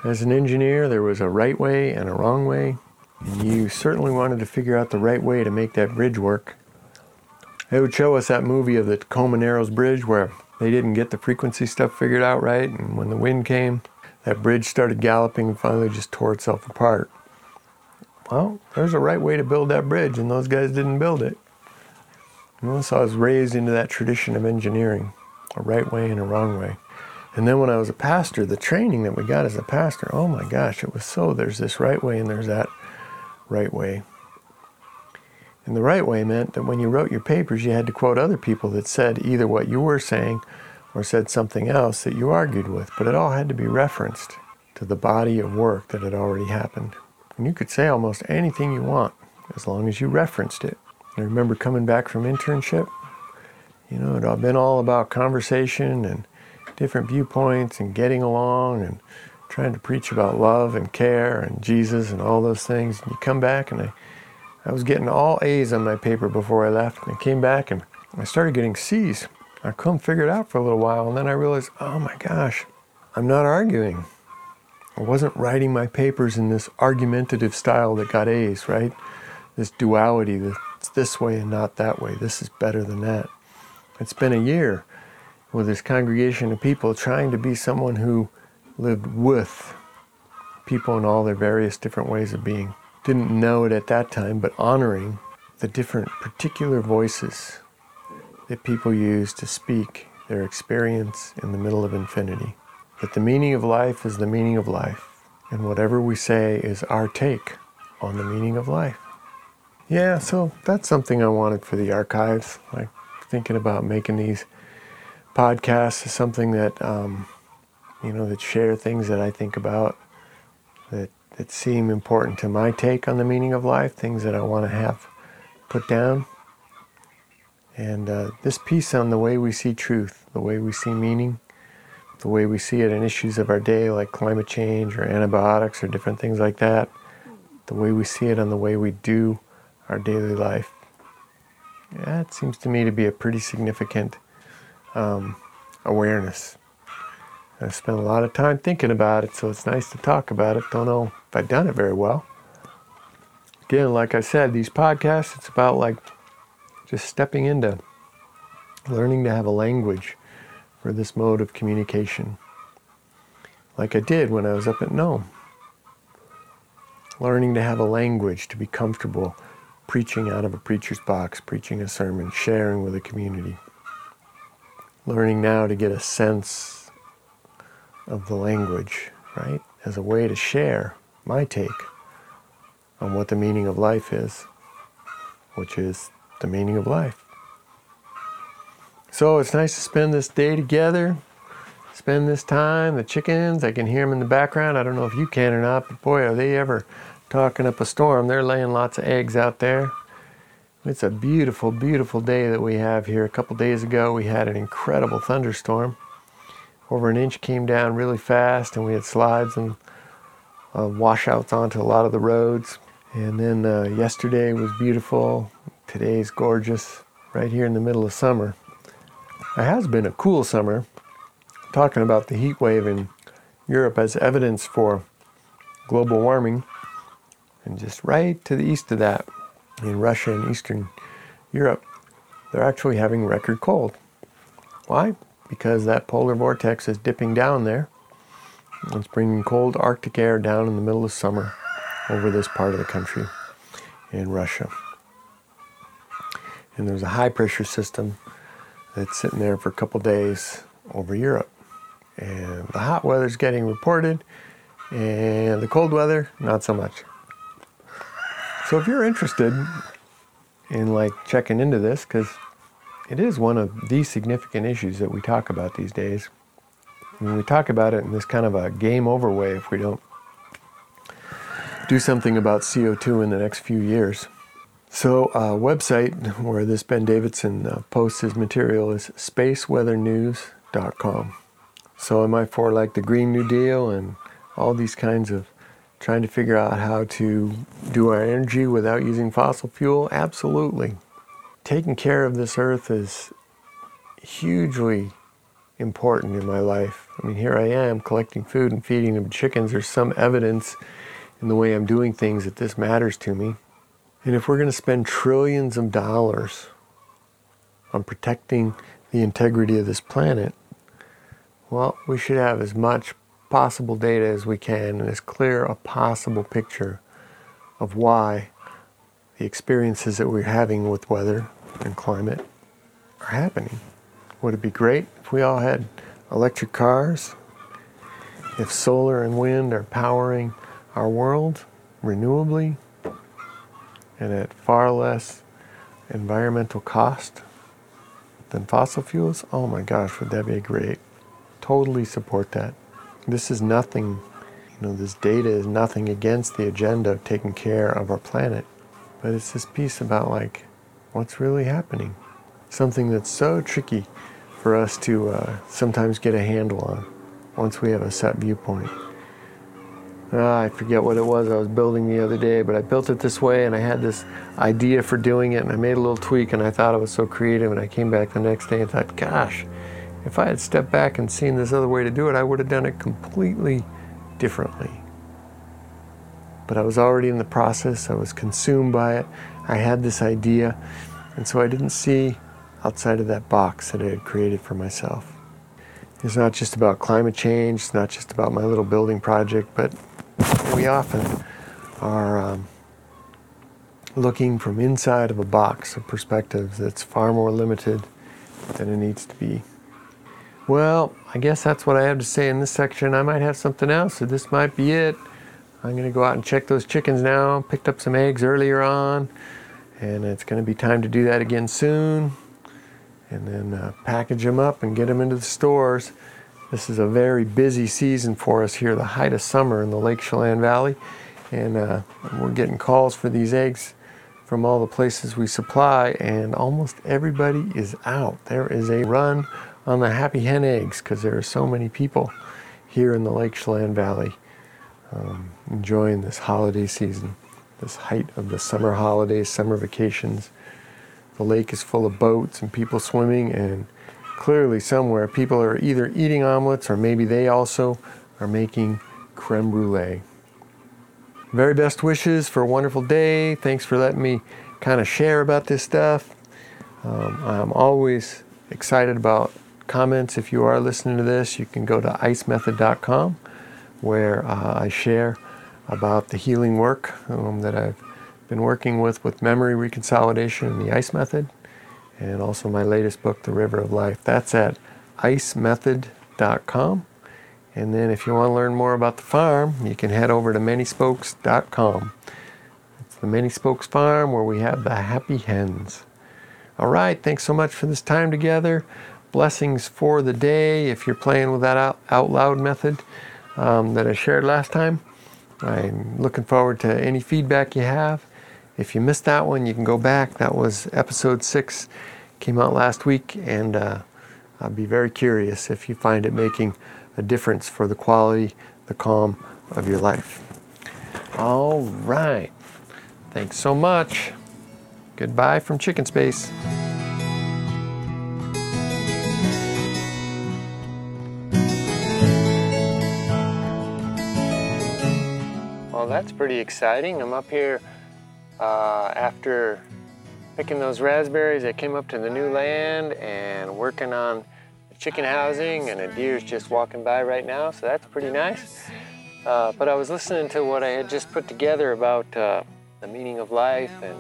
As an engineer, there was a right way and a wrong way. And you certainly wanted to figure out the right way to make that bridge work. They would show us that movie of the Tacoma Narrows Bridge where they didn't get the frequency stuff figured out right, and when the wind came, that bridge started galloping and finally just tore itself apart. Well, there's a right way to build that bridge, and those guys didn't build it. Know, so I was raised into that tradition of engineering, a right way and a wrong way. And then when I was a pastor, the training that we got as a pastor, oh my gosh, it was so there's this right way and there's that right way. And the right way meant that when you wrote your papers, you had to quote other people that said either what you were saying or said something else that you argued with, but it all had to be referenced to the body of work that had already happened. And you could say almost anything you want as long as you referenced it. I remember coming back from internship. You know, it had been all about conversation and different viewpoints and getting along and trying to preach about love and care and Jesus and all those things. And you come back and I, I was getting all A's on my paper before I left. And I came back and I started getting C's. I couldn't figure it out for a little while. And then I realized, oh my gosh, I'm not arguing. I wasn't writing my papers in this argumentative style that got A's, right? This duality that's this way and not that way. This is better than that. It's been a year with this congregation of people trying to be someone who lived with people in all their various different ways of being. Didn't know it at that time, but honoring the different particular voices that people use to speak their experience in the middle of infinity. That the meaning of life is the meaning of life, and whatever we say is our take on the meaning of life. Yeah, so that's something I wanted for the archives. Like thinking about making these podcasts is something that um, you know, that share things that I think about that, that seem important to my take on the meaning of life, things that I want to have put down. And uh, this piece on the way we see truth, the way we see meaning, the way we see it in issues of our day like climate change or antibiotics or different things like that, the way we see it on the way we do our daily life. Yeah, it seems to me to be a pretty significant um, awareness I spent a lot of time thinking about it, so it's nice to talk about it. Don't know if I've done it very well. Again, like I said, these podcasts, it's about like just stepping into learning to have a language for this mode of communication. Like I did when I was up at Nome. Learning to have a language, to be comfortable preaching out of a preacher's box, preaching a sermon, sharing with a community. Learning now to get a sense of the language, right? As a way to share my take on what the meaning of life is, which is the meaning of life. So it's nice to spend this day together, spend this time. The chickens, I can hear them in the background. I don't know if you can or not, but boy, are they ever talking up a storm. They're laying lots of eggs out there. It's a beautiful, beautiful day that we have here. A couple days ago, we had an incredible thunderstorm over an inch came down really fast, and we had slides and uh, washouts onto a lot of the roads. And then uh, yesterday was beautiful. Today's gorgeous, right here in the middle of summer. It has been a cool summer. Talking about the heat wave in Europe as evidence for global warming. And just right to the east of that, in Russia and Eastern Europe, they're actually having record cold. Why? Because that polar vortex is dipping down there. It's bringing cold Arctic air down in the middle of summer over this part of the country in Russia. And there's a high pressure system that's sitting there for a couple days over Europe. And the hot weather's getting reported, and the cold weather, not so much. So if you're interested in like checking into this, because it is one of the significant issues that we talk about these days. And we talk about it in this kind of a game over way if we don't do something about CO2 in the next few years. So, a uh, website where this Ben Davidson uh, posts his material is spaceweathernews.com. So, am I for like the Green New Deal and all these kinds of trying to figure out how to do our energy without using fossil fuel? Absolutely. Taking care of this earth is hugely important in my life. I mean, here I am collecting food and feeding them chickens. There's some evidence in the way I'm doing things that this matters to me. And if we're going to spend trillions of dollars on protecting the integrity of this planet, well, we should have as much possible data as we can and as clear a possible picture of why the experiences that we're having with weather and climate are happening. Would it be great if we all had electric cars? If solar and wind are powering our world renewably? and at far less environmental cost than fossil fuels, oh my gosh, would that be great? Totally support that. This is nothing, you know, this data is nothing against the agenda of taking care of our planet, but it's this piece about like what's really happening. Something that's so tricky for us to uh, sometimes get a handle on once we have a set viewpoint. Uh, I forget what it was I was building the other day, but I built it this way and I had this idea for doing it and I made a little tweak and I thought it was so creative and I came back the next day and thought, gosh, if I had stepped back and seen this other way to do it, I would have done it completely differently. But I was already in the process, I was consumed by it, I had this idea, and so I didn't see outside of that box that I had created for myself. It's not just about climate change, it's not just about my little building project, but we often are um, looking from inside of a box of perspectives that's far more limited than it needs to be. Well, I guess that's what I have to say in this section. I might have something else, so this might be it. I'm going to go out and check those chickens now. Picked up some eggs earlier on, and it's going to be time to do that again soon. And then uh, package them up and get them into the stores. This is a very busy season for us here, the height of summer in the Lake Chelan Valley. And uh, we're getting calls for these eggs from all the places we supply, and almost everybody is out. There is a run on the happy hen eggs because there are so many people here in the Lake Chelan Valley um, enjoying this holiday season, this height of the summer holidays, summer vacations. The lake is full of boats and people swimming, and clearly somewhere people are either eating omelets or maybe they also are making creme brulee. Very best wishes for a wonderful day. Thanks for letting me kind of share about this stuff. Um, I'm always excited about comments. If you are listening to this, you can go to icemethod.com where uh, I share about the healing work um, that I've been working with with memory reconsolidation and the ICE method and also my latest book, The River of Life. That's at icemethod.com. And then if you want to learn more about the farm, you can head over to manyspokes.com. It's the Many Spokes Farm where we have the happy hens. All right, thanks so much for this time together. Blessings for the day if you're playing with that out, out loud method um, that I shared last time. I'm looking forward to any feedback you have. If you missed that one, you can go back. That was episode six, came out last week, and uh, I'd be very curious if you find it making a difference for the quality, the calm of your life. All right. Thanks so much. Goodbye from Chicken Space. That's pretty exciting. I'm up here uh, after picking those raspberries. I came up to the new land and working on the chicken housing, and a deer's just walking by right now, so that's pretty nice. Uh, but I was listening to what I had just put together about uh, the meaning of life and,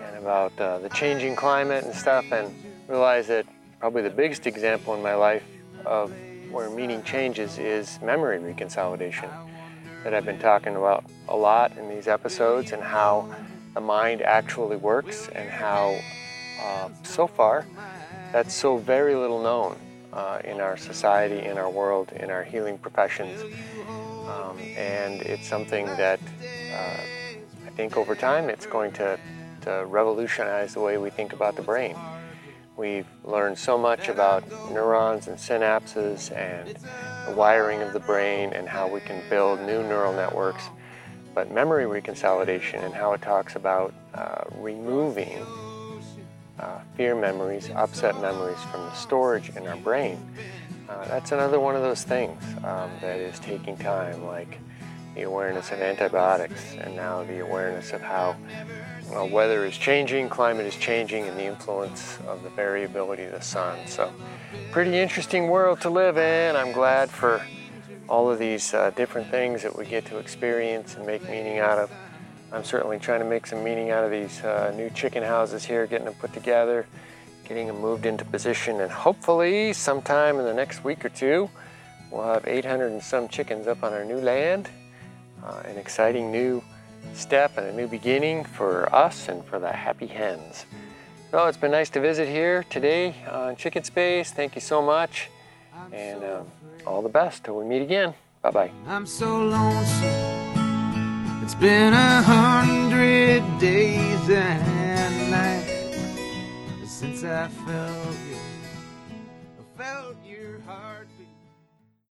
and about uh, the changing climate and stuff, and realized that probably the biggest example in my life of where meaning changes is memory reconsolidation that I've been talking about a lot in these episodes and how the mind actually works and how uh, so far that's so very little known uh, in our society, in our world, in our healing professions. Um, and it's something that uh, I think over time it's going to, to revolutionize the way we think about the brain. We've learned so much about neurons and synapses and the wiring of the brain and how we can build new neural networks. But memory reconsolidation and how it talks about uh, removing uh, fear memories, upset memories from the storage in our brain, uh, that's another one of those things um, that is taking time, like the awareness of antibiotics and now the awareness of how well, weather is changing, climate is changing, and the influence of the variability of the sun. So, pretty interesting world to live in. I'm glad for all of these uh, different things that we get to experience and make meaning out of. I'm certainly trying to make some meaning out of these uh, new chicken houses here, getting them put together, getting them moved into position, and hopefully, sometime in the next week or two, we'll have 800 and some chickens up on our new land. Uh, an exciting new step and a new beginning for us and for the happy hens. So it's been nice to visit here today on Chicken Space. Thank you so much, and um, all the best till we meet again. Bye bye. I'm so lonesome. It's been a hundred days and nights since I felt